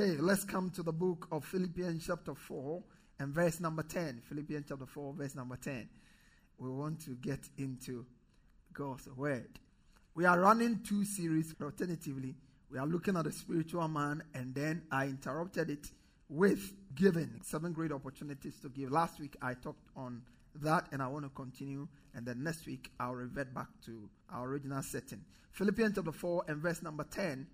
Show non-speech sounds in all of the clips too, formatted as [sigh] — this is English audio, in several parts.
Okay, let's come to the book of Philippians, chapter 4, and verse number 10. Philippians, chapter 4, verse number 10. We want to get into God's word. We are running two series alternatively. We are looking at the spiritual man, and then I interrupted it with giving seven great opportunities to give. Last week I talked on that, and I want to continue. And then next week I'll revert back to our original setting. Philippians chapter 4 and verse number 10.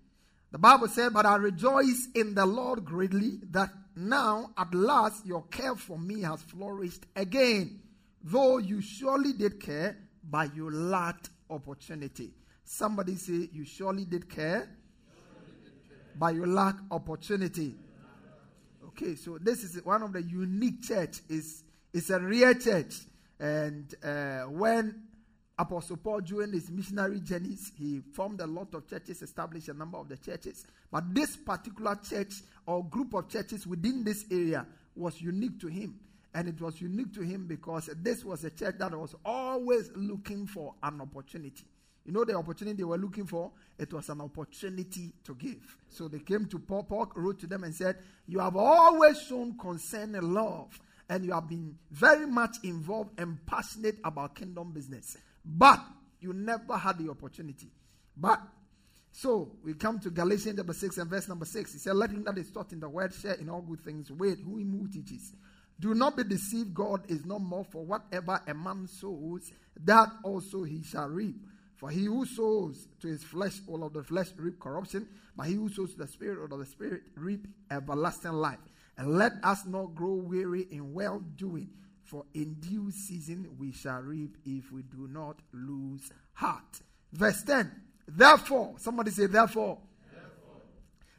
The Bible said, But I rejoice in the Lord greatly that now at last your care for me has flourished again. Though you surely did care, but you lacked opportunity. Somebody say, You surely did care, but you lack opportunity. Okay, so this is one of the unique church. is It's a real church. And uh, when Apostle Paul, during his missionary journeys, he formed a lot of churches, established a number of the churches. But this particular church or group of churches within this area was unique to him. And it was unique to him because this was a church that was always looking for an opportunity. You know the opportunity they were looking for? It was an opportunity to give. So they came to Paul, Paul wrote to them and said, You have always shown concern and love, and you have been very much involved and passionate about kingdom business. But you never had the opportunity. But so we come to Galatians chapter 6 and verse number 6. He said, Let him that is taught in the word share in all good things with who him who teaches. Do not be deceived, God is not more for whatever a man sows, that also he shall reap. For he who sows to his flesh, all of the flesh reap corruption, but he who sows to the spirit, all of the spirit reap everlasting life. And let us not grow weary in well doing, for in due season we shall reap if we do not lose heart. Verse 10. Therefore, somebody say, therefore.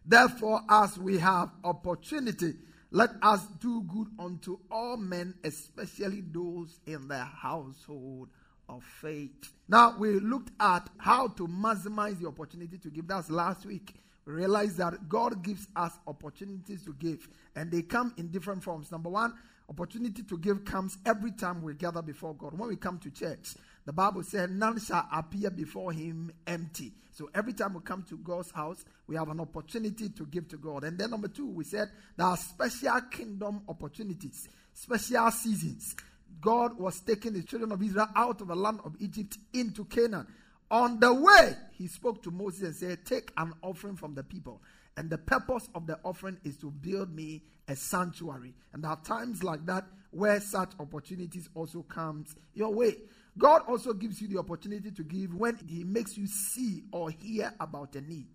Therefore, therefore as we have opportunity, let us do good unto all men, especially those in the household of faith. Now, we looked at how to maximize the opportunity to give. That's last week. We realized that God gives us opportunities to give, and they come in different forms. Number one, opportunity to give comes every time we gather before God. When we come to church, the Bible said, None shall appear before him empty. So every time we come to God's house, we have an opportunity to give to God. And then number two, we said there are special kingdom opportunities, special seasons. God was taking the children of Israel out of the land of Egypt into Canaan. On the way, he spoke to Moses and said, Take an offering from the people. And the purpose of the offering is to build me a sanctuary. And there are times like that where such opportunities also comes your way. God also gives you the opportunity to give when he makes you see or hear about a need.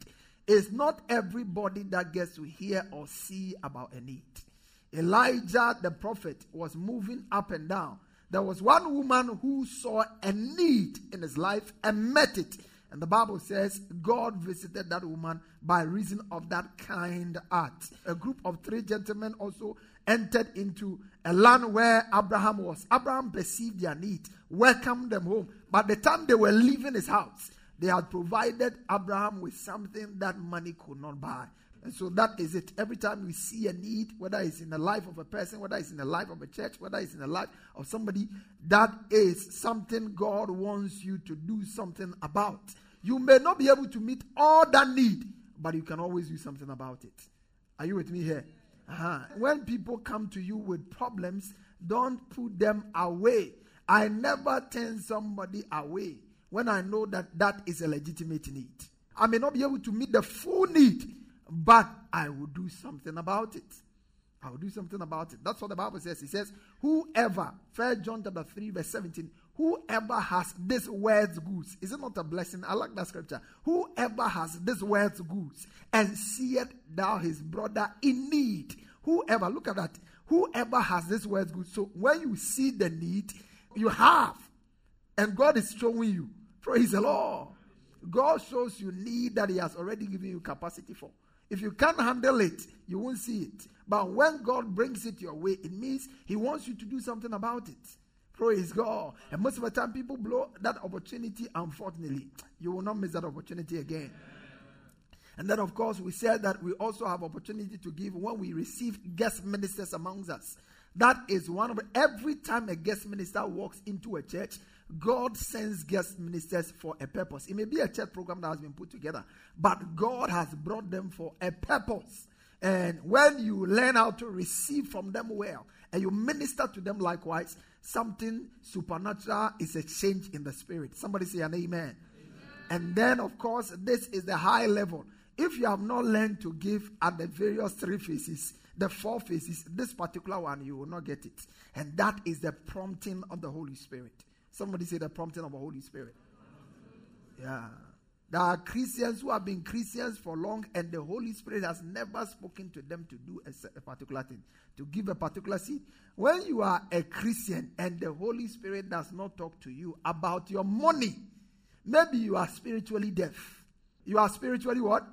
It's not everybody that gets to hear or see about a need. Elijah the prophet was moving up and down. There was one woman who saw a need in his life and met it. And the Bible says God visited that woman by reason of that kind act. A group of three gentlemen also entered into a land where Abraham was. Abraham perceived their need, welcomed them home. By the time they were leaving his house, they had provided Abraham with something that money could not buy. And so that is it. Every time we see a need, whether it's in the life of a person, whether it's in the life of a church, whether it's in the life of somebody, that is something God wants you to do something about. You may not be able to meet all that need, but you can always do something about it. Are you with me here? Uh-huh. When people come to you with problems, don't put them away. I never turn somebody away when I know that that is a legitimate need. I may not be able to meet the full need, but I will do something about it. I will do something about it. That's what the Bible says. It says, Whoever, First John chapter 3, verse 17, whoever has this word's goods, is it not a blessing? I like that scripture. Whoever has this word's goods and seeth thou his brother in need. Whoever, look at that. Whoever has this word's goods. So when you see the need, you have. And God is showing you. Praise the Lord. God shows you need that He has already given you capacity for. If you can't handle it, you won't see it. But when God brings it your way, it means He wants you to do something about it. Praise God. And most of the time, people blow that opportunity, unfortunately. You will not miss that opportunity again. And then, of course, we said that we also have opportunity to give when we receive guest ministers amongst us. That is one of every time a guest minister walks into a church, God sends guest ministers for a purpose. It may be a church program that has been put together, but God has brought them for a purpose. And when you learn how to receive from them well and you minister to them likewise, something supernatural is a change in the spirit. Somebody say an amen. amen. And then, of course, this is the high level. If you have not learned to give at the various three phases, the four phases, this particular one, you will not get it. And that is the prompting of the Holy Spirit. Somebody say the prompting of the Holy Spirit. Yeah. There are Christians who have been Christians for long, and the Holy Spirit has never spoken to them to do a, a, particular thing, to give a particular seed. When you are a Christian and the Holy Spirit does not talk to you about your money, maybe you are spiritually deaf. You are spiritually what?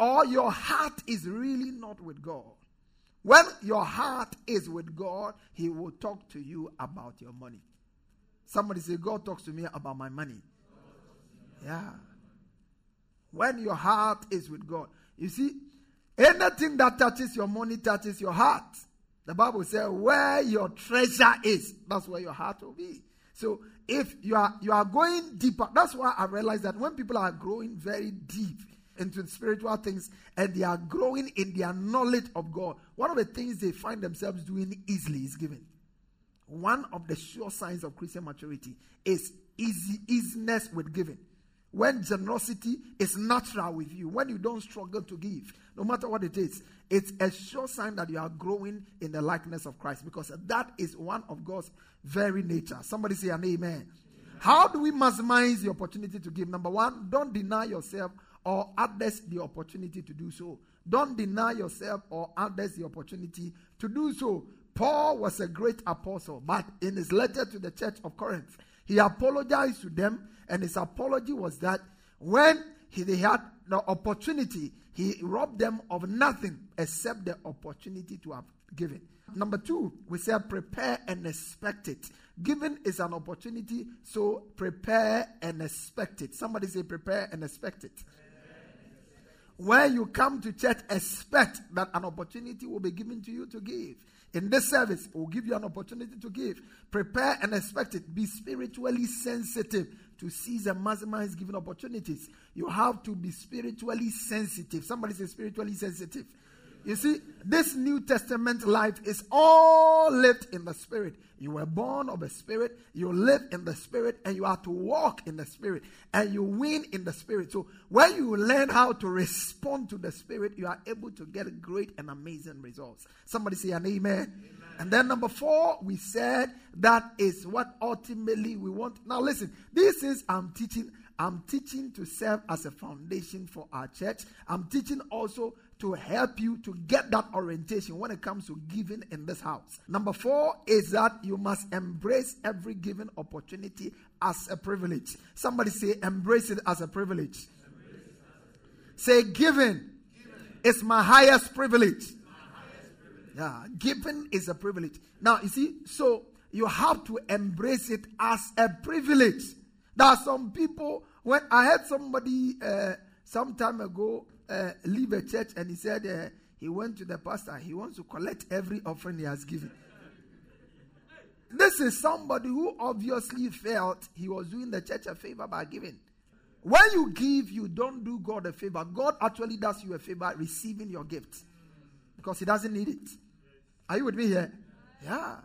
Or your heart is really not with God. When your heart is with God, He will talk to you about your money. Somebody say, God talks to me about my money. Yeah. When your heart is with God. You see, anything that touches your money touches your heart. The Bible says, where your treasure is, that's where your heart will be. So if you are you are going deeper, that's why I realize that when people are growing very deep into spiritual things and they are growing in their knowledge of God, one of the things they find themselves doing easily is giving. One of the sure signs of Christian maturity is easy easiness with giving. When generosity is natural with you, when you don't struggle to give, no matter what it is, it's a sure sign that you are growing in the likeness of Christ because that is one of God's very nature. Somebody say an amen. amen. How do we maximize the opportunity to give? Number one, don't deny yourself or others the opportunity to do so. Don't deny yourself or others the opportunity to do so. Paul was a great apostle, but in his letter to the church of Corinth, he apologized to them, and his apology was that when he, they had the opportunity, he robbed them of nothing except the opportunity to have given. Number two, we said prepare and expect it. Giving is an opportunity, so prepare and expect it. Somebody say prepare and expect it. When you come to church, expect that an opportunity will be given to you to give. In this service, we'll give you an opportunity to give. Prepare and expect it. Be spiritually sensitive to seize and maximize given opportunities. You have to be spiritually sensitive. Somebody say spiritually sensitive. You see, this New Testament life is all lived in the Spirit. You were born of the Spirit, you live in the Spirit, and you are to walk in the Spirit, and you win in the Spirit. So, when you learn how to respond to the Spirit, you are able to get great and amazing results. Somebody say an amen. amen. And then, number four, we said that is what ultimately we want. Now, listen, this is I'm teaching. I'm teaching to serve as a foundation for our church. I'm teaching also to help you to get that orientation when it comes to giving in this house. Number four is that you must embrace every given opportunity as a privilege. Somebody say, embrace it as a privilege. Say, giving, giving is my highest privilege. My highest privilege. Yeah, giving is a privilege. Now, you see, so you have to embrace it as a privilege. There are some people, when I had somebody uh, some time ago uh, leave a church and he said uh, he went to the pastor. He wants to collect every offering he has given. This is somebody who obviously felt he was doing the church a favor by giving. When you give, you don't do God a favor. God actually does you a favor receiving your gift because He doesn't need it. Are you with me here? Yeah.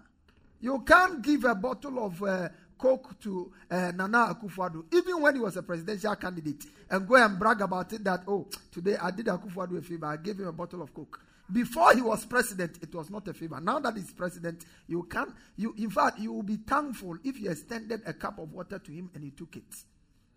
You can't give a bottle of uh, coke to uh, Nana Akufo-Addo, even when he was a presidential candidate, and go and brag about it that, oh, today I did Akufo-Addo a favor, I gave him a bottle of coke. Before he was president, it was not a favor. Now that he's president, you can, you, in fact, you will be thankful if you extended a cup of water to him and he took it.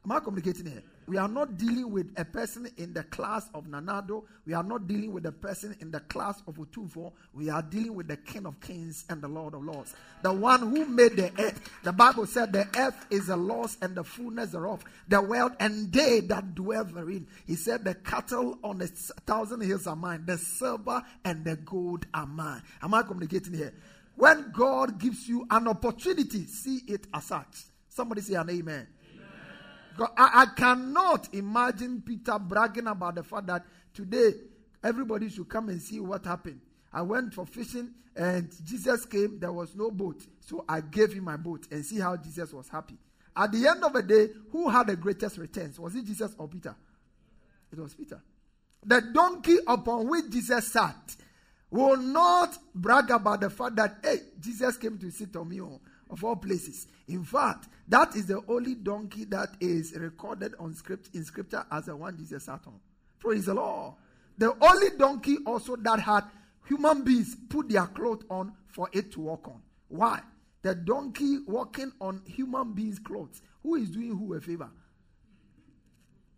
Am I communicating here? We are not dealing with a person in the class of Nana Addo. We are not dealing with a person in the class of Otumfuo. We are dealing with the King of Kings and the Lord of Lords. The one who made the earth. The Bible said the earth is the Lord's and the fullness thereof, the world and they that dwell therein. He said the cattle on the thousand hills are mine, the silver and the gold are mine. Am I communicating here? When God gives you an opportunity, see it as such. Somebody say an amen. I, I cannot imagine Peter bragging about the fact that today everybody should come and see what happened. I went for fishing and Jesus came. There was no boat. So I gave him my boat and see how Jesus was happy. At the end of the day, who had the greatest returns? Was it Jesus or Peter? It was Peter. The donkey upon which Jesus sat will not brag about the fact that, hey, Jesus came to sit on me. Of all places. In fact, that is the only donkey that is recorded on script in scripture as the one Jesus sat on. Praise the Lord. The only donkey also that had human beings put their clothes on for it to walk on. Why? The donkey walking on human beings' clothes. Who is doing who a favor?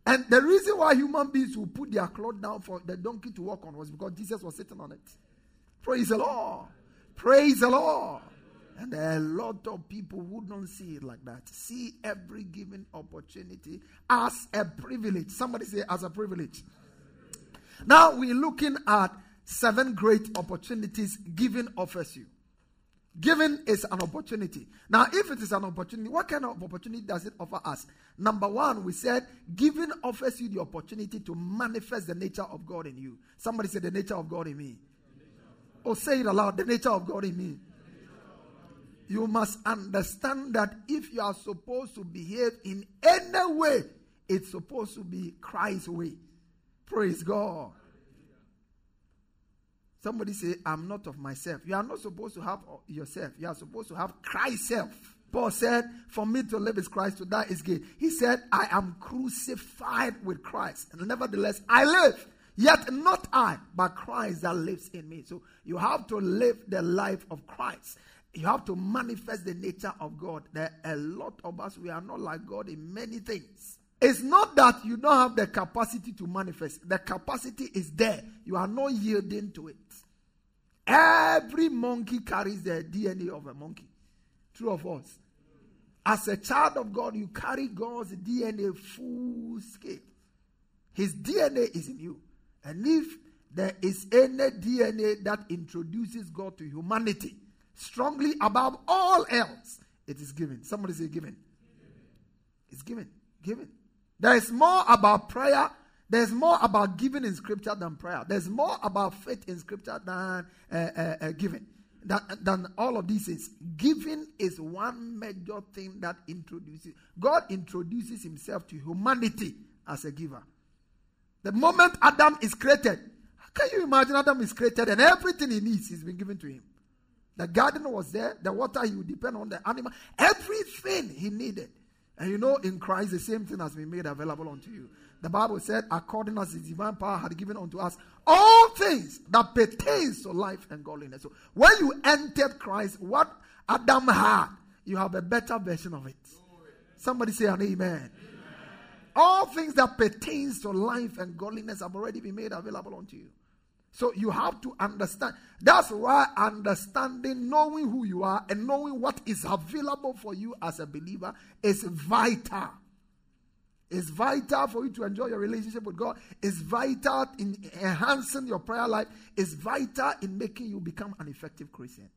And the reason why human beings will put their clothes down for the donkey to walk on was because Jesus was sitting on it. Praise the Lord. Praise the Lord. And there are a lot of people who don't see it like that. See every given opportunity as a privilege. Somebody say, as a privilege. Now we're looking at seven great opportunities giving offers you. Giving is an opportunity. Now, if it is an opportunity, what kind of opportunity does it offer us? Number one, we said giving offers you the opportunity to manifest the nature of God in you. Somebody say, The nature of God in me. Or oh, say it aloud, the nature of God in me you must understand that if you are supposed to behave in any way, it's supposed to be Christ's way. Praise God. Somebody say, I'm not of myself. You are not supposed to have yourself. You are supposed to have Christ's self. Paul said, For me to live is Christ, to die is gain. He said, I am crucified with Christ. And nevertheless, I live. Yet not I, but Christ that lives in me. So you have to live the life of Christ. You have to manifest the nature of God. There are a lot of us, we are not like God in many things. It's not that you don't have the capacity to manifest, the capacity is there. You are not yielding to it. Every monkey carries the DNA of a monkey. True of us. As a child of God, you carry God's DNA full scale. His DNA is in you. And if there is any DNA that introduces God to humanity, strongly above all else, it is given. Somebody say given. It's given. Given. There is more about prayer. There's more about giving in scripture than prayer. There's more about faith in scripture than uh, uh, uh, giving. Than, than all of these things. Giving is one major thing that introduces. God introduces himself to humanity as a giver. The moment Adam is created, can you imagine Adam is created and everything he needs is been given to him? The garden was there. The water, he would depend on the animal. Everything he needed. And you know, in Christ, the same thing has been made available unto you. The Bible said, according as his divine power had given unto us all things that pertains to life and godliness. So when you entered Christ, what Adam had, you have a better version of it. Somebody say an amen. amen. All things that pertains to life and godliness have already been made available unto you. So you have to understand. That's why understanding, knowing who you are, and knowing what is available for you as a believer is vital. It's vital for you to enjoy your relationship with God. It's vital in enhancing your prayer life. It's vital in making you become an effective Christian.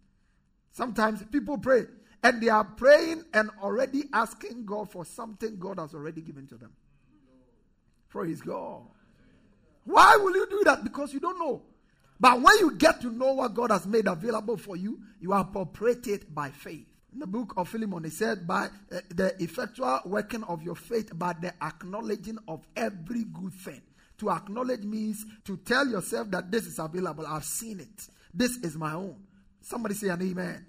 Sometimes people pray and they are praying and already asking God for something God has already given to them. Praise God. Why will you do that? Because you don't know. But when you get to know what God has made available for you, you are appropriated by faith. In the book of Philemon, it said, by uh, the effectual working of your faith, by the acknowledging of every good thing. To acknowledge means to tell yourself that this is available. I've seen it. This is my own. Somebody say an amen. amen.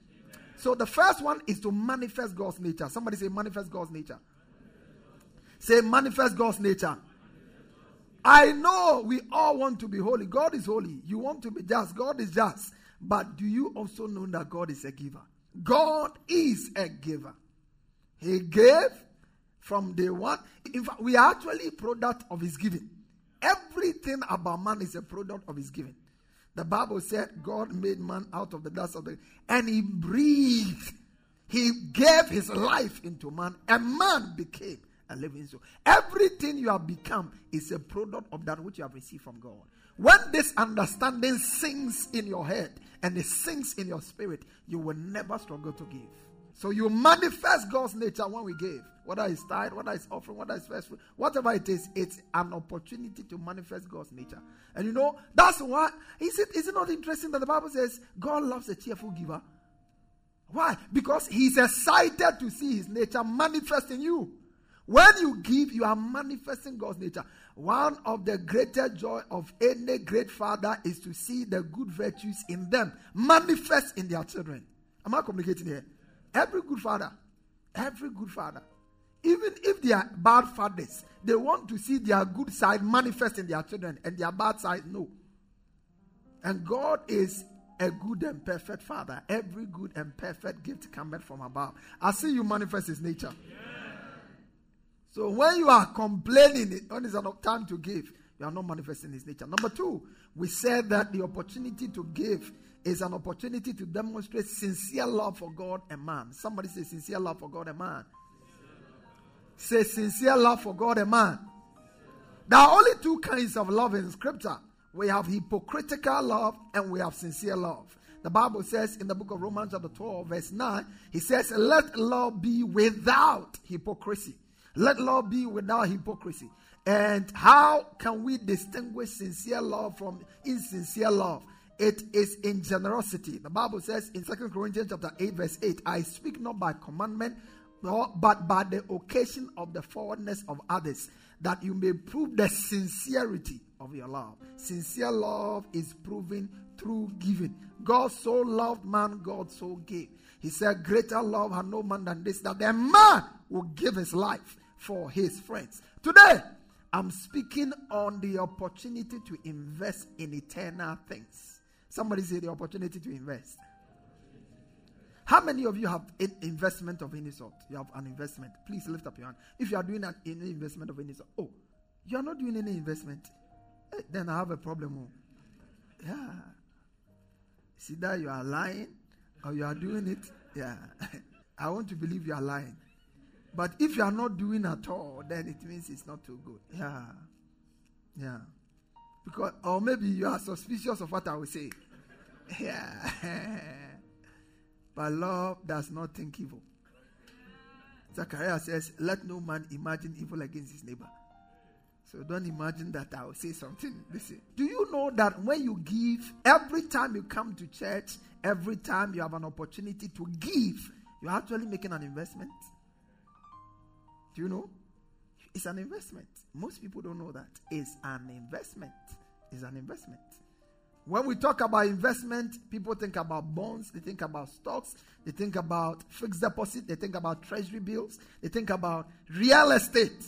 So the first one is to manifest God's nature. Somebody say, manifest God's nature. Say, manifest God's nature. I know we all want to be holy. God is holy. You want to be just. God is just. But do you also know that God is a giver? God is a giver. He gave from day one. In fact, we are actually product of His giving. Everything about man is a product of His giving. The Bible said God made man out of the dust of the earth, and He breathed. He gave His life into man, and man became living soul. Everything you have become is a product of that which you have received from God. When this understanding sinks in your head and it sinks in your spirit, you will never struggle to give. So you manifest God's nature when we give. Whether it's tithe, whether it's offering, whether it's first whatever it is, it's an opportunity to manifest God's nature. And you know, that's why is it is it not interesting that the Bible says God loves a cheerful giver? Why? Because he's excited to see his nature manifest in you. When you give, you are manifesting God's nature. One of the greatest joy of any great father is to see the good virtues in them manifest in their children. Am I communicating here? Every good father, every good father, even if they are bad fathers, they want to see their good side manifest in their children and their bad side, no. And God is a good and perfect father. Every good and perfect gift cometh from above. I see you manifest his nature. Yeah. So when you are complaining, when it's enough time to give, you are not manifesting his nature. Number two, we said that the opportunity to give is an opportunity to demonstrate sincere love for God and man. Somebody say sincere love for God and man. Say sincere love for God and man. There are only two kinds of love in scripture. We have hypocritical love and we have sincere love. The Bible says in the book of Romans, chapter 12, verse 9, he says, Let love be without hypocrisy. Let love be without hypocrisy. And how can we distinguish sincere love from insincere love? It is in generosity. The Bible says in Second Corinthians chapter 8, verse 8, I speak not by commandment, but by the occasion of the forwardness of others, that you may prove the sincerity of your love. Sincere love is proven through giving. God so loved man, God so gave. He said, Greater love had no man than this, that a man will give his life for his friends. Today, I'm speaking on the opportunity to invest in eternal things. Somebody say the opportunity to invest. How many of you have an investment of any sort? You have an investment. Please lift up your hand. If you are doing an, investment of any sort, oh, you are not doing any investment, eh, then I have a problem. Oh. Yeah. See that you are lying or you are doing it. Yeah. [laughs] I want to believe you are lying. But if you are not doing at all, then it means it's not too good. Yeah. Yeah. Because, or maybe you are suspicious of what I will say. Yeah. [laughs] but love does not think evil. Zechariah says, Let no man imagine evil against his neighbor. So don't imagine that I will say something. Listen. Do you know that when you give, every time you come to church, every time you have an opportunity to give, you're actually making an investment? Do you know? It's an investment. Most people don't know that. It's an investment. It's an investment. When we talk about investment, people think about bonds, they think about stocks, they think about fixed deposit, they think about treasury bills, they think about real estate.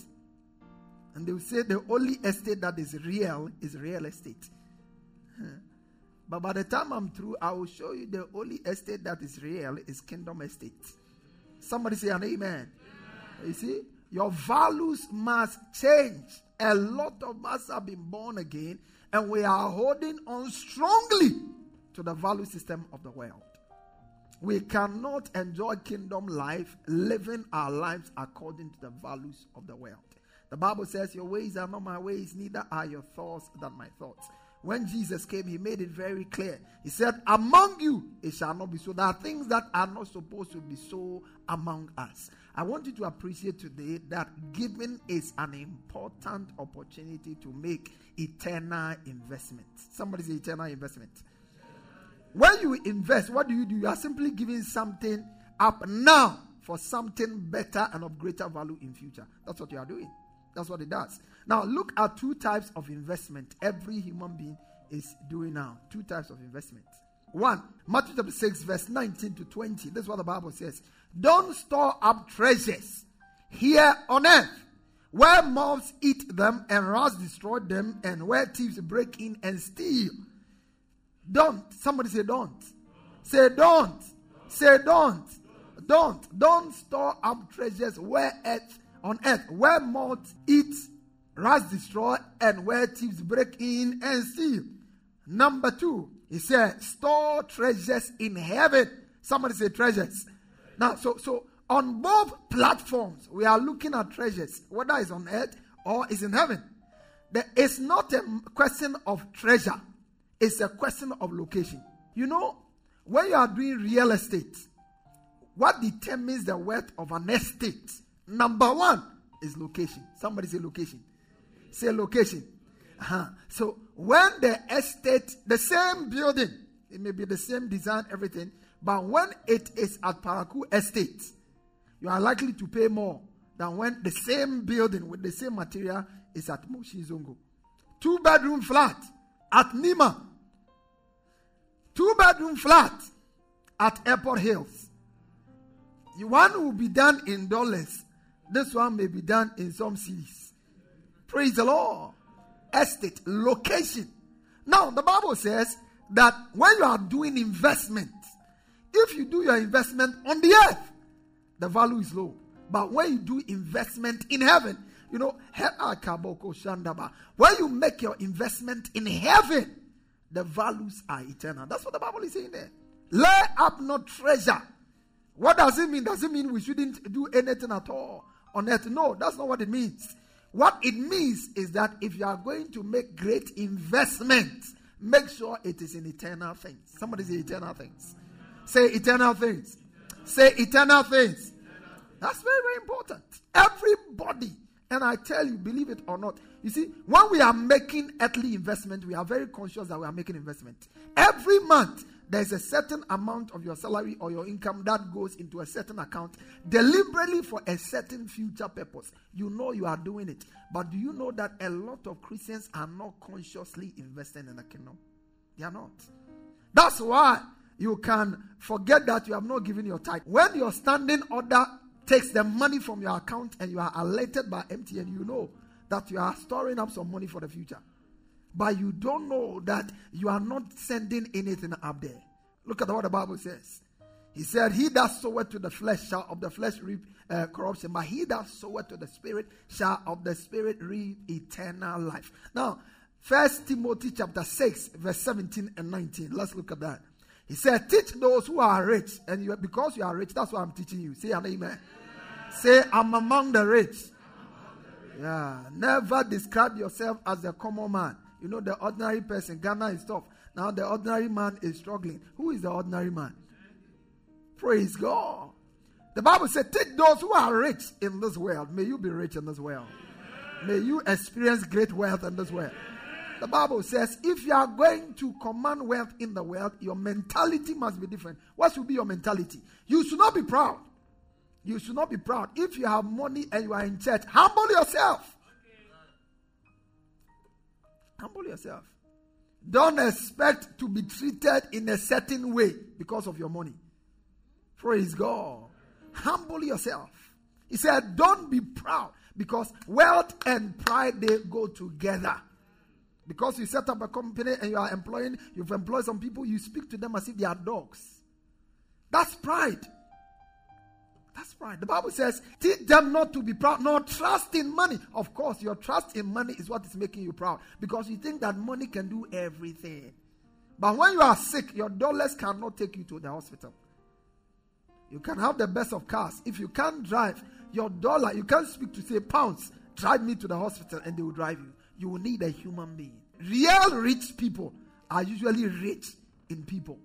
And they will say the only estate that is real is real estate. But by the time I'm through, I will show you the only estate that is real is kingdom estate. Somebody say an amen. amen. You see? Your values must change. A lot of us have been born again and we are holding on strongly to the value system of the world. We cannot enjoy kingdom life living our lives according to the values of the world. The Bible says, Your ways are not my ways, neither are your thoughts than my thoughts. When Jesus came, he made it very clear. He said, Among you it shall not be so. There are things that are not supposed to be so among us. I want you to appreciate today that giving is an important opportunity to make eternal investment. Somebody say eternal investment. When you invest, what do you do? You are simply giving something up now for something better and of greater value in future. That's what you are doing. That's what it does. Now, look at two types of investment every human being is doing now. Two types of investment. 1. Matthew chapter 6, verse 19 to 20. This is what the Bible says. Don't store up treasures here on earth, where moths eat them and rats destroy them, and where thieves break in and steal. Don't. Somebody say, don't. Say, don't. Say, don't. Don't. Don't store up treasures where earth, on earth, where moths eat, rats destroy, and where thieves break in and steal. Number two, he said, store treasures in heaven. Somebody say treasures. Now, so so on both platforms, we are looking at treasures, whether it's on earth or it's in heaven. There is not a question of treasure, it's a question of location. You know, when you are doing real estate, what determines the worth of an estate? Number one is location. Somebody say location. Say location. Uh-huh. So when the estate, the same building, it may be the same design, everything, but when it is at Parakuo Estate, you are likely to pay more than when the same building with the same material is at Moshie Zongo. Two bedroom flat at Nima. Two bedroom flat at Airport Hills. One will be done in dollars. This one may be done in some cities. Praise the Lord. Estate, location. Now, the Bible says that when you are doing investment, if you do your investment on the earth, the value is low. But when you do investment in heaven, you know, ah, when you make your investment in heaven, the values are eternal. That's what the Bible is saying there. Lay up no treasure. What does it mean? Does it mean we shouldn't do anything at all on earth? No, that's not what it means. What it means is that if you are going to make great investments, make sure it is in eternal things. Somebody say eternal things. Say eternal things. Say eternal things. That's very, very important. Everybody, and I tell you, believe it or not, you see, when we are making earthly investment, we are very conscious that we are making investment. Every month, there's a certain amount of your salary or your income that goes into a certain account deliberately for a certain future purpose. You know you are doing it. But do you know that a lot of Christians are not consciously investing in the kingdom? They are not. That's why you can forget that you have not given your tithe. When your standing order takes the money from your account and you are alerted by MTN, you know that you are storing up some money for the future. But you don't know that you are not sending anything up there. Look at what the Bible says. He said, He that soweth to the flesh shall of the flesh reap uh, corruption, but he that soweth to the spirit shall of the spirit reap eternal life. Now, First Timothy chapter 6, verse 17 and 19. Let's look at that. He said, Teach those who are rich. And you, because you are rich, that's why I'm teaching you. Say an amen. Say, I'm among the rich. Yeah. Never describe yourself as a common man. You know, the ordinary person, Ghana is tough. Now the ordinary man is struggling. Who is the ordinary man? Praise God. The Bible said, Take those who are rich in this world. May you be rich in this world. May you experience great wealth in this world. The Bible says if you are going to command wealth in the world, your mentality must be different. What should be your mentality? You should not be proud. You should not be proud. If you have money and you are in church, humble yourself. Humble yourself. Don't expect to be treated in a certain way because of your money. Praise God. Humble yourself. He said, Don't be proud because wealth and pride they go together. Because you set up a company and you are employing, you've employed some people, you speak to them as if they are dogs. That's pride. That's right. The Bible says, teach them not to be proud, nor trust in money. Of course, your trust in money is what is making you proud because you think that money can do everything. But when you are sick, your dollars cannot take you to the hospital. You can have the best of cars. If you can't drive, your dollar, you can't speak to say pounds, drive me to the hospital and they will drive you you will need a human being. Real rich people are usually rich in people.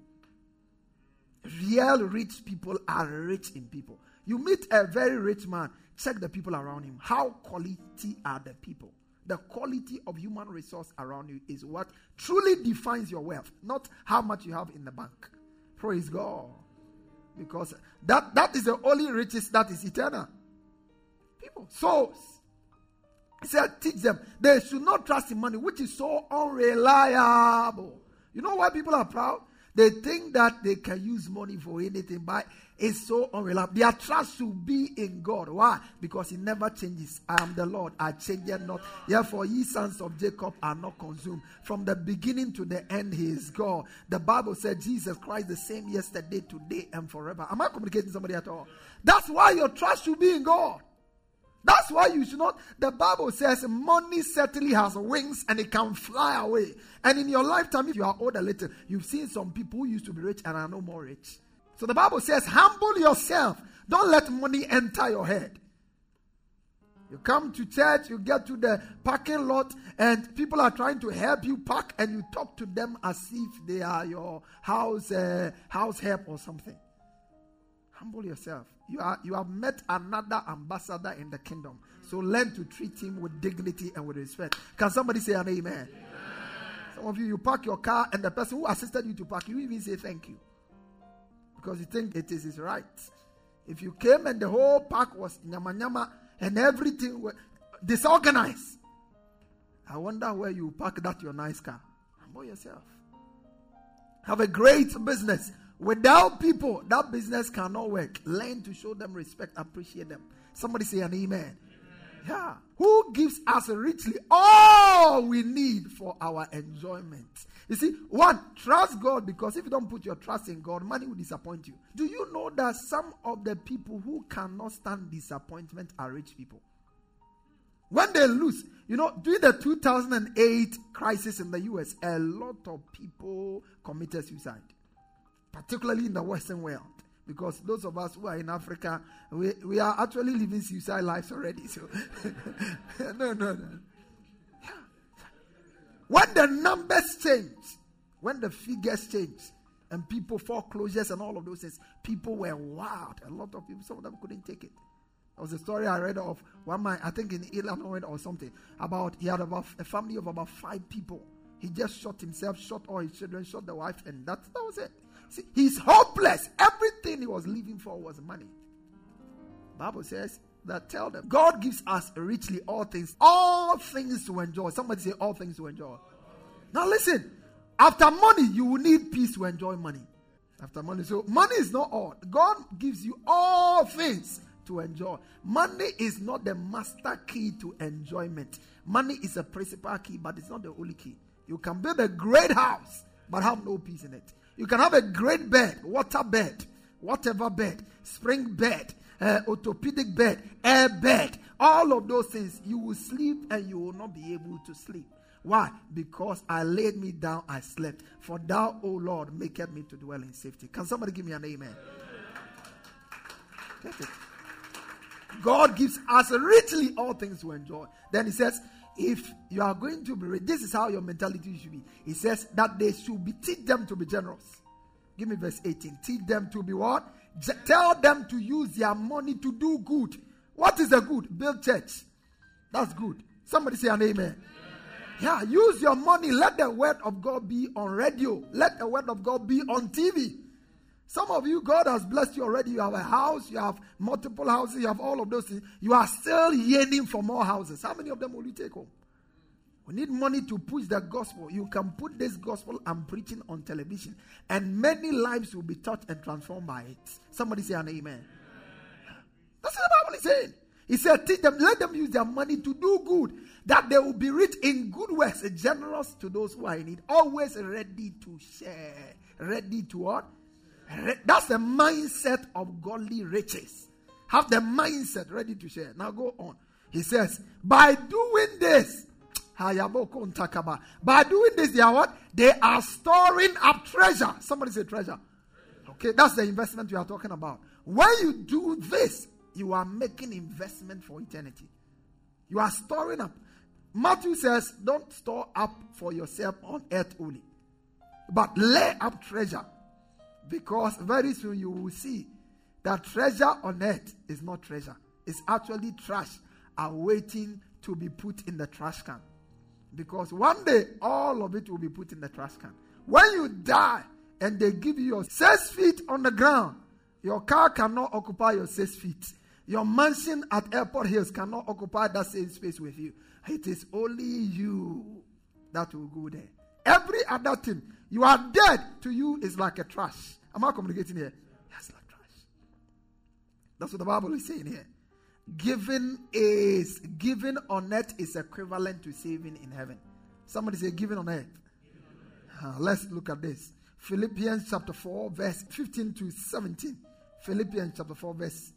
Real rich people are rich in people. You meet a very rich man, check the people around him. How quality are the people? The quality of human resource around you is what truly defines your wealth, not how much you have in the bank. Praise God. Because that, that is the only riches that is eternal. People, souls. He said, teach them. They should not trust in money, which is so unreliable. You know why people are proud? They think that they can use money for anything, but it's so unreliable. Their trust should be in God. Why? Because He never changes. I am the Lord, I change not. Therefore, ye sons of Jacob are not consumed. From the beginning to the end, He is God. The Bible said Jesus Christ the same yesterday, today, and forever. Am I communicating somebody at all? That's why your trust should be in God. That's why you should not. The Bible says money certainly has wings and it can fly away. And in your lifetime, if you are old a little, you've seen some people who used to be rich and are no more rich. So the Bible says, humble yourself. Don't let money enter your head. You come to church, you get to the parking lot, and people are trying to help you park, and you talk to them as if they are your house uh, house help or something. Humble yourself. You are you have met another ambassador in the kingdom. So learn to treat him with dignity and with respect. Can somebody say an amen? amen? Some of you you park your car and the person who assisted you to park, you even say thank you. Because you think it is his right. If you came and the whole park was nyama nyama and everything was disorganized, I wonder where you park that your nice car. Humble yourself. Have a great business. Without people, that business cannot work. Learn to show them respect, appreciate them. Somebody say an amen. amen. Yeah. Who gives us richly all we need for our enjoyment? You see, one, trust God because if you don't put your trust in God, money will disappoint you. Do you know that some of the people who cannot stand disappointment are rich people? When they lose, you know, during the 2008 crisis in the US, a lot of people committed suicide particularly in the Western world. Because those of us who are in Africa, we, we are actually living suicide lives already. So, [laughs] no, no, no. When the numbers change, when the figures change, and people foreclosures and all of those things, people were wild. A lot of people, some of them couldn't take it. There was a story I read of one man, I think in Illinois or something, about he had about a family of about five people. He just shot himself, shot all his children, shot the wife, and that, that was it. See, he's hopeless. Everything he was living for was money. Bible says that tell them God gives us richly all things, all things to enjoy. Somebody say all things to enjoy. Now listen, after money, you will need peace to enjoy money. After money, so money is not all. God gives you all things to enjoy. Money is not the master key to enjoyment. Money is a principal key, but it's not the only key. You can build a great house, but have no peace in it. You can have a great bed, water bed, whatever bed, spring bed, uh, orthopedic bed, air bed, all of those things. You will sleep and you will not be able to sleep. Why? Because I laid me down, I slept. For thou, O Lord, maketh me to dwell in safety. Can somebody give me an amen? Get it. God gives us richly all things to enjoy. Then he says, if you are going to be rich, this is how your mentality should be. He says that they should be teach them to be generous. Give me verse 18. Teach them to be what? Tell them to use their money to do good. What is the good? Build church. That's good. Somebody say an amen. amen. Yeah, use your money. Let the word of God be on radio. Let the word of God be on TV. Some of you, God has blessed you already. You have a house, you have multiple houses, you have all of those things. You are still yearning for more houses. How many of them will you take home? We need money to push the gospel. You can put this gospel I'm preaching on television, and many lives will be touched and transformed by it. Somebody say an amen. That's what the Bible is saying. He said, Teach them, let them use their money to do good, that they will be rich in good works, generous to those who are in need, always ready to share. Ready to what? That's the mindset of godly riches. Have the mindset ready to share. Now go on. He says, by doing this, by doing this, they are what? They are storing up treasure. Somebody say treasure. Okay, that's the investment we are talking about. When you do this, you are making investment for eternity. You are storing up. Matthew says, don't store up for yourself on earth only, but lay up treasure because very soon you will see that treasure on earth is not treasure, it's actually trash awaiting to be put in the trash can. Because one day all of it will be put in the trash can. When you die and they give you your six feet on the ground, your car cannot occupy your six feet. Your mansion at Airport Hills cannot occupy that same space with you. It is only you that will go there. Every other thing, you are dead to you is like a trash. Am I communicating here? Yes, like trash. That's what the Bible is saying here. Giving is giving on earth is equivalent to saving in heaven. Somebody say giving on earth. Uh, let's look at this. Philippians chapter 4, verse 15 to 17. Philippians chapter 4, verse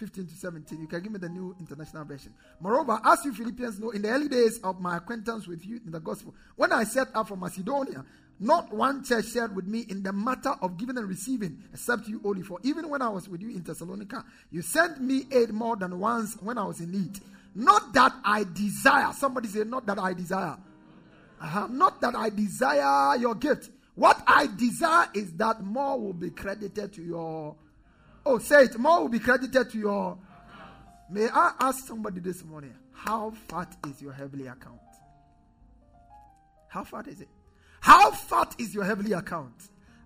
15 to 17. You can give me the new international version. Moreover, as you Philippians know, in the early days of my acquaintance with you in the gospel, when I set out for Macedonia, not one church shared with me in the matter of giving and receiving, except you only. For even when I was with you in Thessalonica, you sent me aid more than once when I was in need. Not that I desire. Somebody say, Not that I desire. Uh-huh. Not that I desire your gift. What I desire is that more will be credited to your. Oh, say it. More will be credited to your. May I ask somebody this morning, how fat is your heavenly account? How fat is it? How fat is your heavenly account?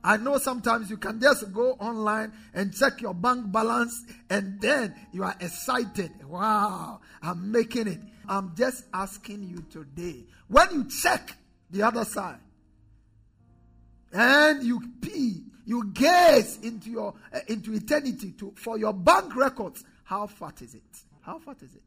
I know sometimes you can just go online and check your bank balance and then you are excited. Wow, I'm making it. I'm just asking you today. When you check the other side and you pee, you gaze into your uh, into eternity to for your bank records, how fat is it? How fat is it?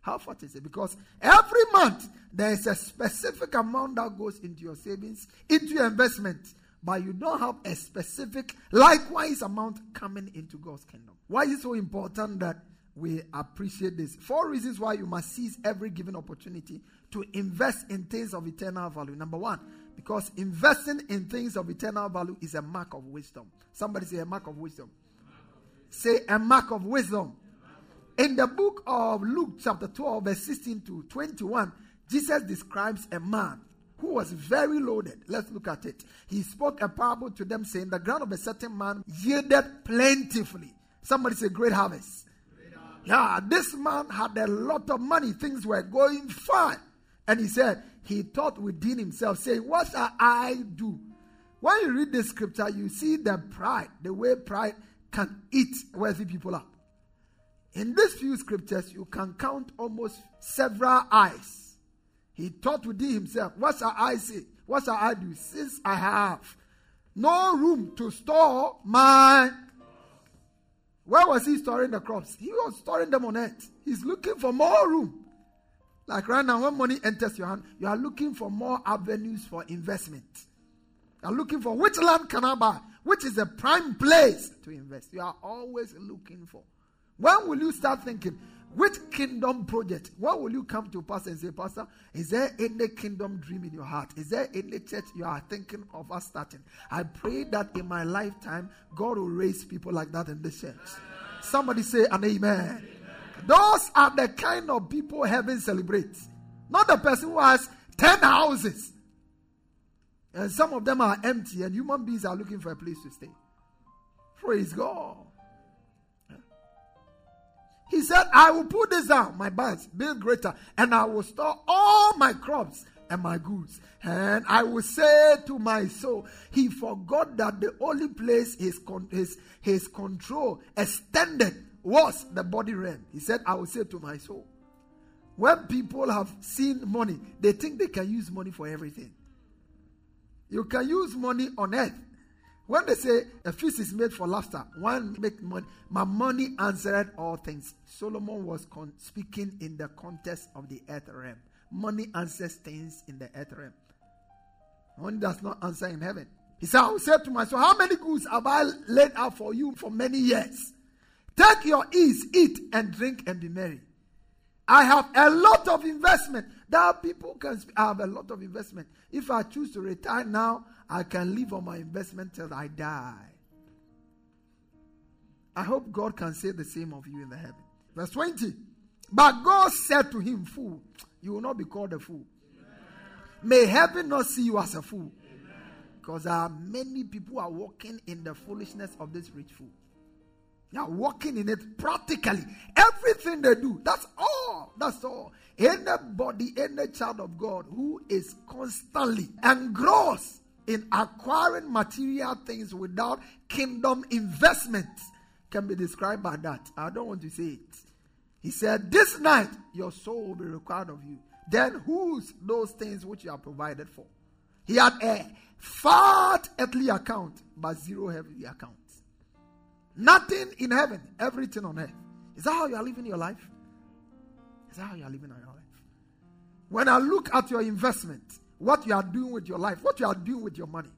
How fat is it? Because every month there is a specific amount that goes into your savings, into your investment, but you don't have a specific likewise amount coming into God's kingdom. Why is it so important that we appreciate this? Four reasons why you must seize every given opportunity to invest in things of eternal value. Number one, because investing in things of eternal value is a mark of wisdom. Somebody say a mark of wisdom. Say a mark of wisdom. In the book of Luke, chapter 12, verse 16 to 21, Jesus describes a man who was very loaded. Let's look at it. He spoke a parable to them, saying, The ground of a certain man yielded plentifully. Somebody say, Great harvest. Great harvest. Yeah, this man had a lot of money. Things were going fine. And he said, He thought within himself, saying, What shall I do? When you read this scripture, you see the pride, the way pride can eat wealthy people up. In these few scriptures, you can count almost several eyes. He thought within himself, What shall I say? What shall I do? Since I have no room to store my. Where was he storing the crops? He was storing them on earth. He's looking for more room. Like right now, when money enters your hand, you are looking for more avenues for investment. You are looking for which land can I buy? Which is the prime place to invest? You are always looking for. When will you start thinking, which kingdom project? When will you come to pastor and say, Pastor, is there any kingdom dream in your heart? Is there any church you are thinking of us starting? I pray that in my lifetime, God will raise people like that in this church. Somebody say an amen. Those are the kind of people heaven celebrates. Not the person who has 10 houses. And some of them are empty, and human beings are looking for a place to stay. Praise God. He said, I will put this down, my barns, build greater, and I will store all my crops and my goods. And I will say to my soul, he forgot that the only place his, his, his control extended was the body realm. He said, I will say to my soul. When people have seen money, they think they can use money for everything. You can use money on earth when they say a feast is made for laughter, one make money. My money answered all things. Solomon was con- speaking in the context of the earth realm. Money answers things in the earth realm. Money does not answer in heaven. He said, I will say to myself, How many goods have I laid out for you for many years? Take your ease, eat and drink and be merry. I have a lot of investment. That people can I have a lot of investment. If I choose to retire now, I can live on my investment till I die. I hope God can say the same of you in the heaven. Verse 20. But God said to him, Fool, you will not be called a fool. May heaven not see you as a fool. Because there are many people who are walking in the foolishness of this rich fool. They are walking in it practically. Everything they do, that's all. That's all. Anybody, any child of God who is constantly engrossed in acquiring material things without kingdom investment can be described by that. I don't want to say it. He said, This night your soul will be required of you. Then whose those things which you are provided for? He had a fat earthly account, but zero heavenly account. Nothing in heaven, everything on earth. Is that how you are living your life? Is that how you are living your life? When I look at your investment, what you are doing with your life, what you are doing with your money,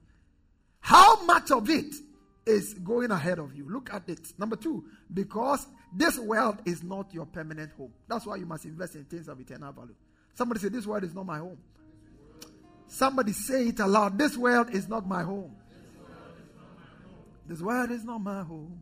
how much of it is going ahead of you? Look at it. Number two, because this world is not your permanent home. That's why you must invest in things of eternal value. Somebody say, This world is not my home. Somebody say it aloud. This world is not my home. This world is not my home.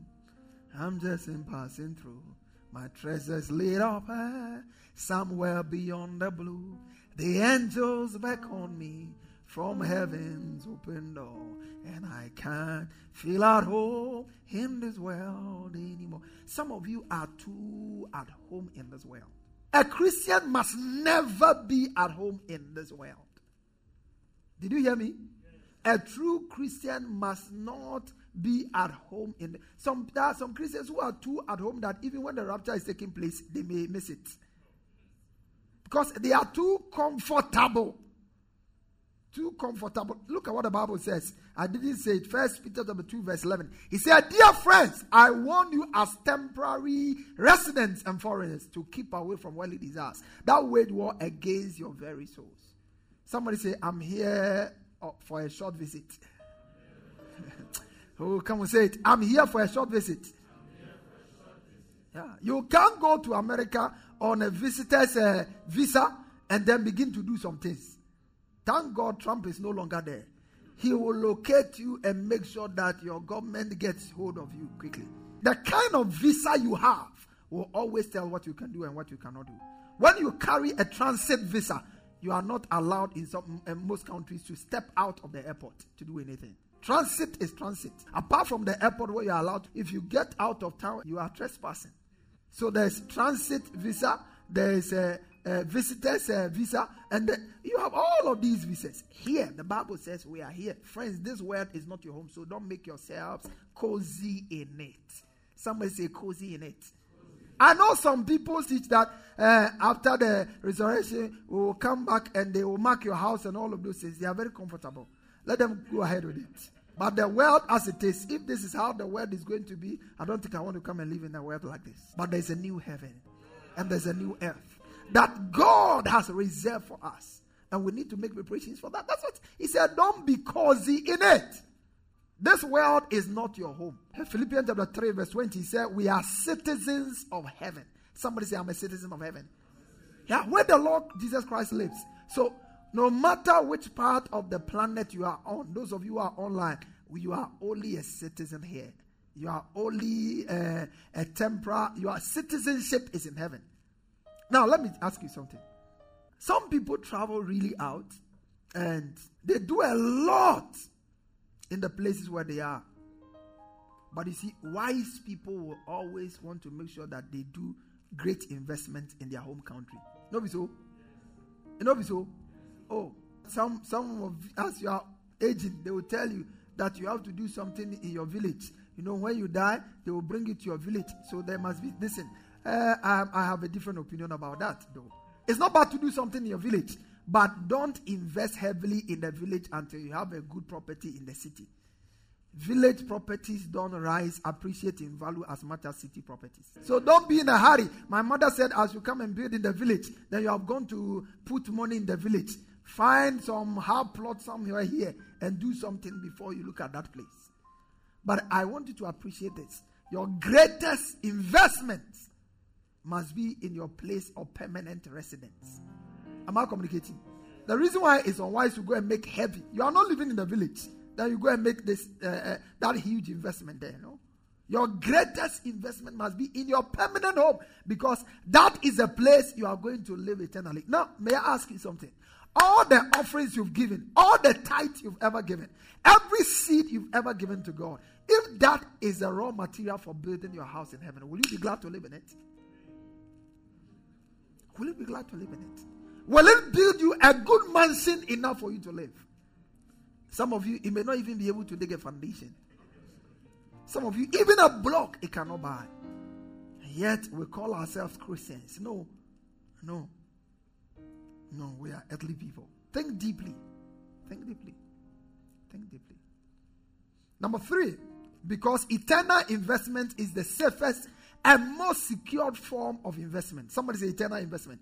I'm just in passing through. My treasures laid up high, somewhere beyond the blue. The angels beckon me from heaven's open door, and I can't feel at home in this world anymore. Some of you are too at home in this world. A Christian must never be at home in this world. Did you hear me? A true Christian must not be at home in some there are some Christians who are too at home that even when the rapture is taking place, they may miss it. Because they are too comfortable. Too comfortable. Look at what the Bible says. I didn't say it. First Peter chapter 2, verse 11. He said, Dear friends, I warn you as temporary residents and foreigners to keep away from worldly desires. That wage war against your very souls. Somebody say, I'm here uh, for a short visit. [laughs] oh, come and say it. I'm here for a short visit. Yeah. You can't go to America on a visitor's uh, visa and then begin to do some things. Thank God Trump is no longer there. He will locate you and make sure that your government gets hold of you quickly. The kind of visa you have will always tell what you can do and what you cannot do. When you carry a transit visa, you are not allowed in some in most countries to step out of the airport to do anything. Transit is transit. Apart from the airport where you are allowed, if you get out of town, you are trespassing. So there's transit visa, there's a, a visitor's a visa, and the, you have all of these visas. Here, the Bible says we are here. Friends, this world is not your home, so don't make yourselves cozy in it. Somebody say cozy in it. I know some people teach that uh, after the resurrection, we will come back and they will mark your house and all of those things. They are very comfortable. Let them go ahead with it. But the world as it is, if this is how the world is going to be, I don't think I want to come and live in a world like this. But there's a new heaven and there's a new earth that God has reserved for us. And we need to make preparations for that. That's what he said. Don't be cozy in it. This world is not your home. Philippians chapter 3, verse 20 he said, We are citizens of heaven. Somebody say, I'm a citizen of heaven. Yeah, where the Lord Jesus Christ lives. So, no matter which part of the planet you are on, those of you who are online, you are only a citizen here. You are only uh, a temporal, your citizenship is in heaven. Now, let me ask you something. Some people travel really out and they do a lot in the places where they are. But you see, wise people will always want to make sure that they do great investment in their home country. No, be so. No, be so. Oh, some some of as you are aging, they will tell you that you have to do something in your village. You know, when you die, they will bring you to your village. So there must be. Listen, uh, I, I have a different opinion about that, though. It's not bad to do something in your village. But don't invest heavily in the village until you have a good property in the city. Village properties don't rise, appreciate in value as much as city properties. So don't be in a hurry. My mother said, as you come and build in the village, then you have gone to put money in the village. Find some half plot somewhere here and do something before you look at that place. But I want you to appreciate this. Your greatest investment must be in your place of permanent residence. Am I communicating? The reason why it's unwise to go and make heavy. You are not living in the village. Then you go and make this uh, uh, that huge investment there. No, your greatest investment must be in your permanent home because that is a place you are going to live eternally. Now, may I ask you something? All the offerings you've given, all the tithe you've ever given, every seed you've ever given to God, if that is the raw material for building your house in heaven, will you be glad to live in it? Will you be glad to live in it? Will it build you a good mansion enough for you to live? Some of you, it may not even be able to dig a foundation. Some of you, even a block, it cannot buy. And yet, we call ourselves Christians. No, no, no, we are earthly people. Think deeply. Think deeply. Think deeply. Number three, because eternal investment is the safest and most secured form of investment. Somebody say eternal investment.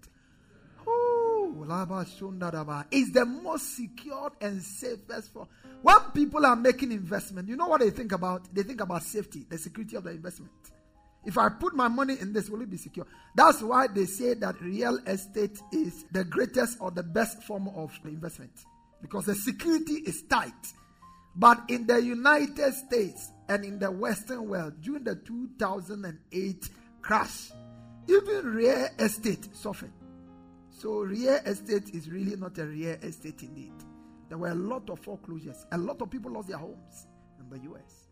is the most secured and safest form. When people are making investment, you know what they think about? They think about safety, the security of the investment. If I put my money in this, will it be secure? That's why they say that real estate is the greatest or the best form of investment because the security is tight. But in the United States and in the Western world, during the 2008 crash, even real estate suffered. So, real estate is really not a real estate indeed. There were a lot of foreclosures, a lot of people lost their homes in the US.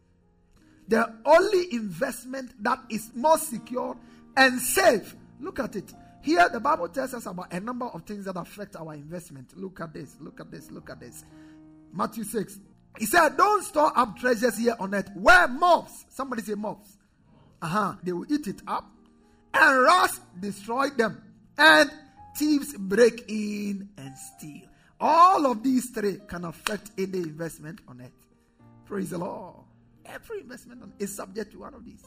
The only investment that is more secure and safe. Look at it. Here, the Bible tells us about a number of things that affect our investment. Look at this, look at this, look at this. Matthew 6. He said, Don't store up treasures here on earth where moths, somebody say moths, uh-huh, they will eat it up, and rust destroy them, and thieves break in and steal. All of these three can affect any investment on earth. Praise the Lord. Every investment is subject to one of these.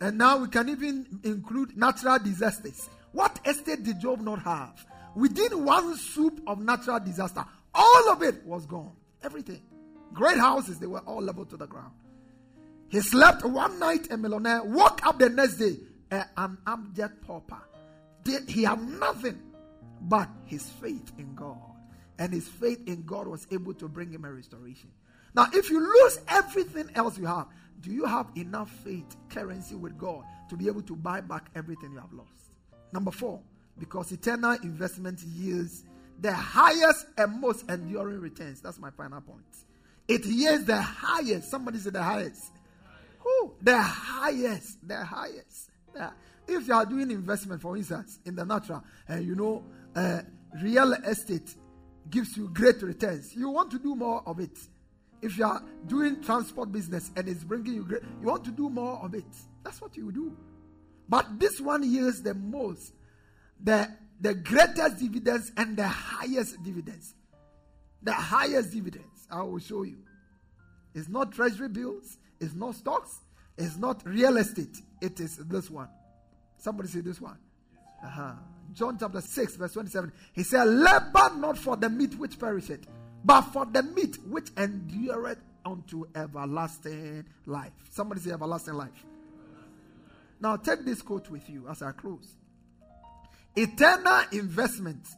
And now we can even include natural disasters. What estate did Job not have? Within one soup of natural disaster, all of it was gone. Everything. Great houses, they were all leveled to the ground. He slept one night a millionaire, woke up the next day eh, an abject pauper. Did He had nothing but his faith in God. And his faith in God was able to bring him a restoration. Now, if you lose everything else you have, do you have enough faith, currency with God to be able to buy back everything you have lost? Number four, because eternal investment yields the highest and most enduring returns. That's my final point. It yields the highest. Somebody say the highest. Who? The highest. The highest. The, if you are doing investment, for instance, in the natural, and you know, uh, real estate gives you great returns, you want to do more of it. If you are doing transport business and it's bringing you great, you want to do more of it. That's what you do. But this one yields the most, the, the greatest dividends and the highest dividends. The highest dividends. I will show you. It's not treasury bills, it's not stocks, it's not real estate. It is this one. Somebody say this one. Uh-huh. John chapter 6, verse 27. He said, Labor not for the meat which perisheth but for the meat which endureth unto everlasting life. Somebody say everlasting life. Now take this quote with you as I close. Eternal investments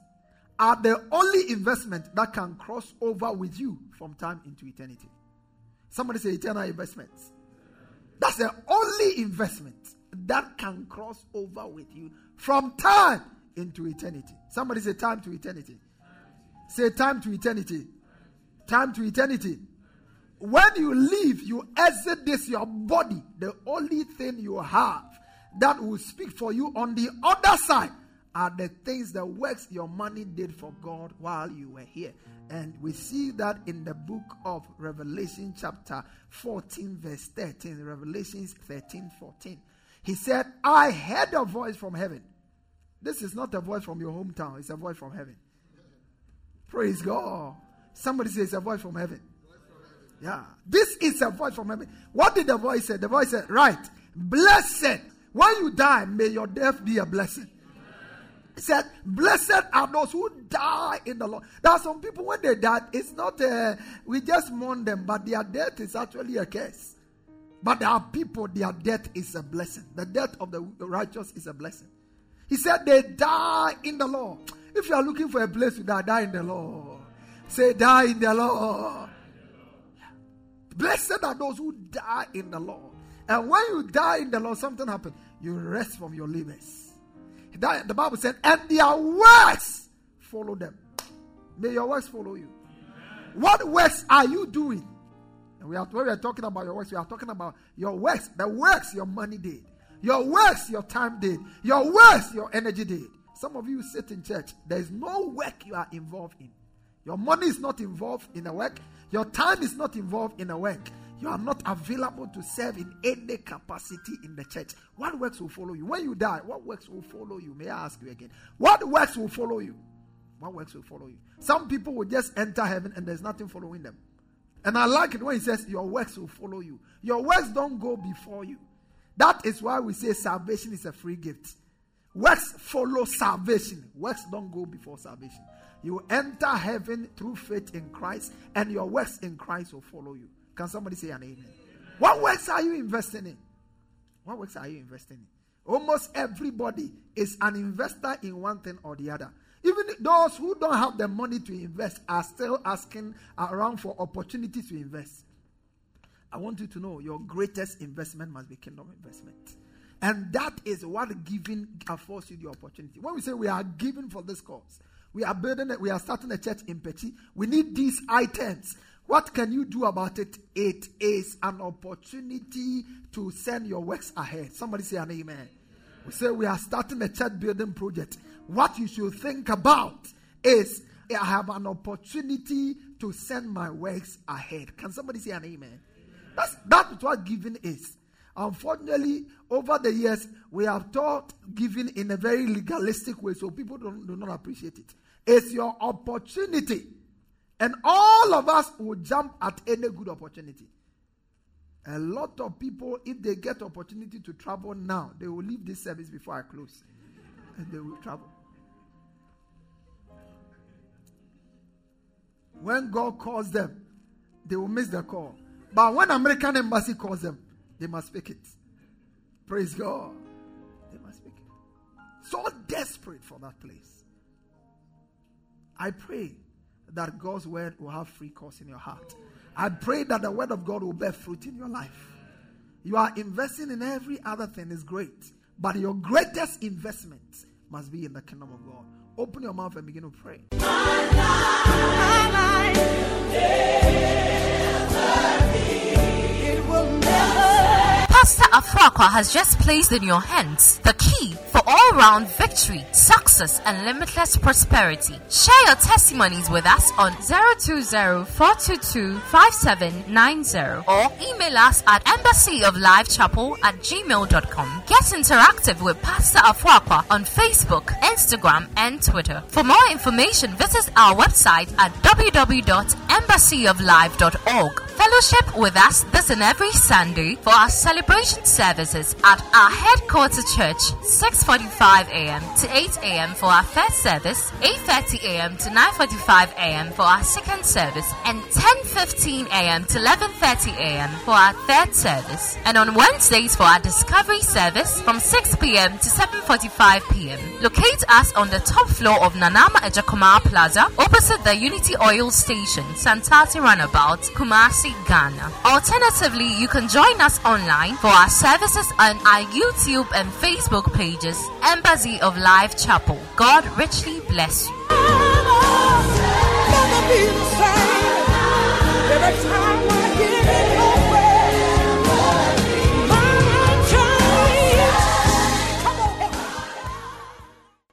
are the only investment that can cross over with you from time into eternity. Somebody say eternal investments. That's the only investment that can cross over with you from time into eternity. Somebody say time to eternity. Say time to eternity. Time to eternity. When you leave, you exit this your body. The only thing you have that will speak for you on the other side are the things, the works your money did for God while you were here. And we see that in the book of Revelation, chapter 14, verse 13. Revelations 13, 14. He said, I heard a voice from heaven. This is not a voice from your hometown, it's a voice from heaven. Praise God. Somebody says a voice from heaven. Yeah. This is a voice from heaven. What did the voice say? The voice said, Right. Blessed. When you die, may your death be a blessing. He said, Blessed are those who die in the Lord. There are some people, when they die, it's not, uh, we just mourn them, but their death is actually a curse. But there are people, their death is a blessing. The death of the righteous is a blessing. He said, They die in the Lord. If you are looking for a place to die, die in the Lord. Say, die in the Lord. Blessed are those who die in the Lord. And when you die in the Lord, something happens. You rest from your labors. The Bible said, and their works follow them. May your works follow you. What works are you doing? And we are, when we are talking about your works, we are talking about your works, the works your money did, your works your time did, your works your energy did. Some of you sit in church, there is no work you are involved in. Your money is not involved in a work, your time is not involved in a work. You are not available to serve in any capacity in the church. What works will follow you? When you die, what works will follow you? May I ask you again? What works will follow you? What works will follow you. Some people will just enter heaven and there's nothing following them. And I like it when he says, Your works will follow you. Your works don't go before you. That is why we say salvation is a free gift. Works follow salvation. Works don't go before salvation. You enter heaven through faith in Christ, and your works in Christ will follow you. Can somebody say an amen? What works are you investing in? What works are you investing in? Almost everybody is an investor in one thing or the other. Even those who don't have the money to invest are still asking around for opportunities to invest. I want you to know your greatest investment must be kingdom investment. And that is what giving affords you the opportunity. When we say we are giving for this cause, we are building it, we are starting a church in Petty. We need these items. What can you do about it? It is an opportunity to send your works ahead. Somebody say an amen. We say we are starting a church building project. What you should think about is I have an opportunity to send my works ahead. Can somebody say an amen? That's, that's what giving is. Unfortunately, over the years, we have taught giving in a very legalistic way, so people don't, do not appreciate it. It's your opportunity. And all of us will jump at any good opportunity. A lot of people, if they get opportunity to travel now, they will leave this service before I close. And they will travel. When God calls them, they will miss the call. But when American embassy calls them, they must speak it. Praise God. They must speak it. So desperate for that place. I pray that God's word will have free course in your heart. I pray that the word of God will bear fruit in your life. You are investing in every other thing is great, but your greatest investment must be in the kingdom of God. Open your mouth and begin to pray. My life, my life, Pastor Afrakwa has just placed in your hands the key for all round victory, success, and limitless prosperity. Share your testimonies with us on 020 or email us at embassyoflifechapel at gmail.com. Get interactive with Pastor Afrakwa on Facebook, Instagram, and Twitter. For more information, visit our website at www.embassyoflife.org. Fellowship with us this and every Sunday for our celebration services at our headquarters church, 6:45 a.m. to 8 a.m. for our first service, 8:30 a.m. to 9:45 a.m. for our second service, and 10:15 a.m. to 11:30 a.m. for our third service. And on Wednesdays for our discovery service from 6 p.m. to 7:45 p.m. Locate us on the top floor of Nanama Ejakoma Plaza, opposite the Unity Oil Station, Santasi Runabout, Kumasi. Ghana. Alternatively, you can join us online for our services on our YouTube and Facebook pages, Embassy of Life Chapel. God richly bless you. Every time I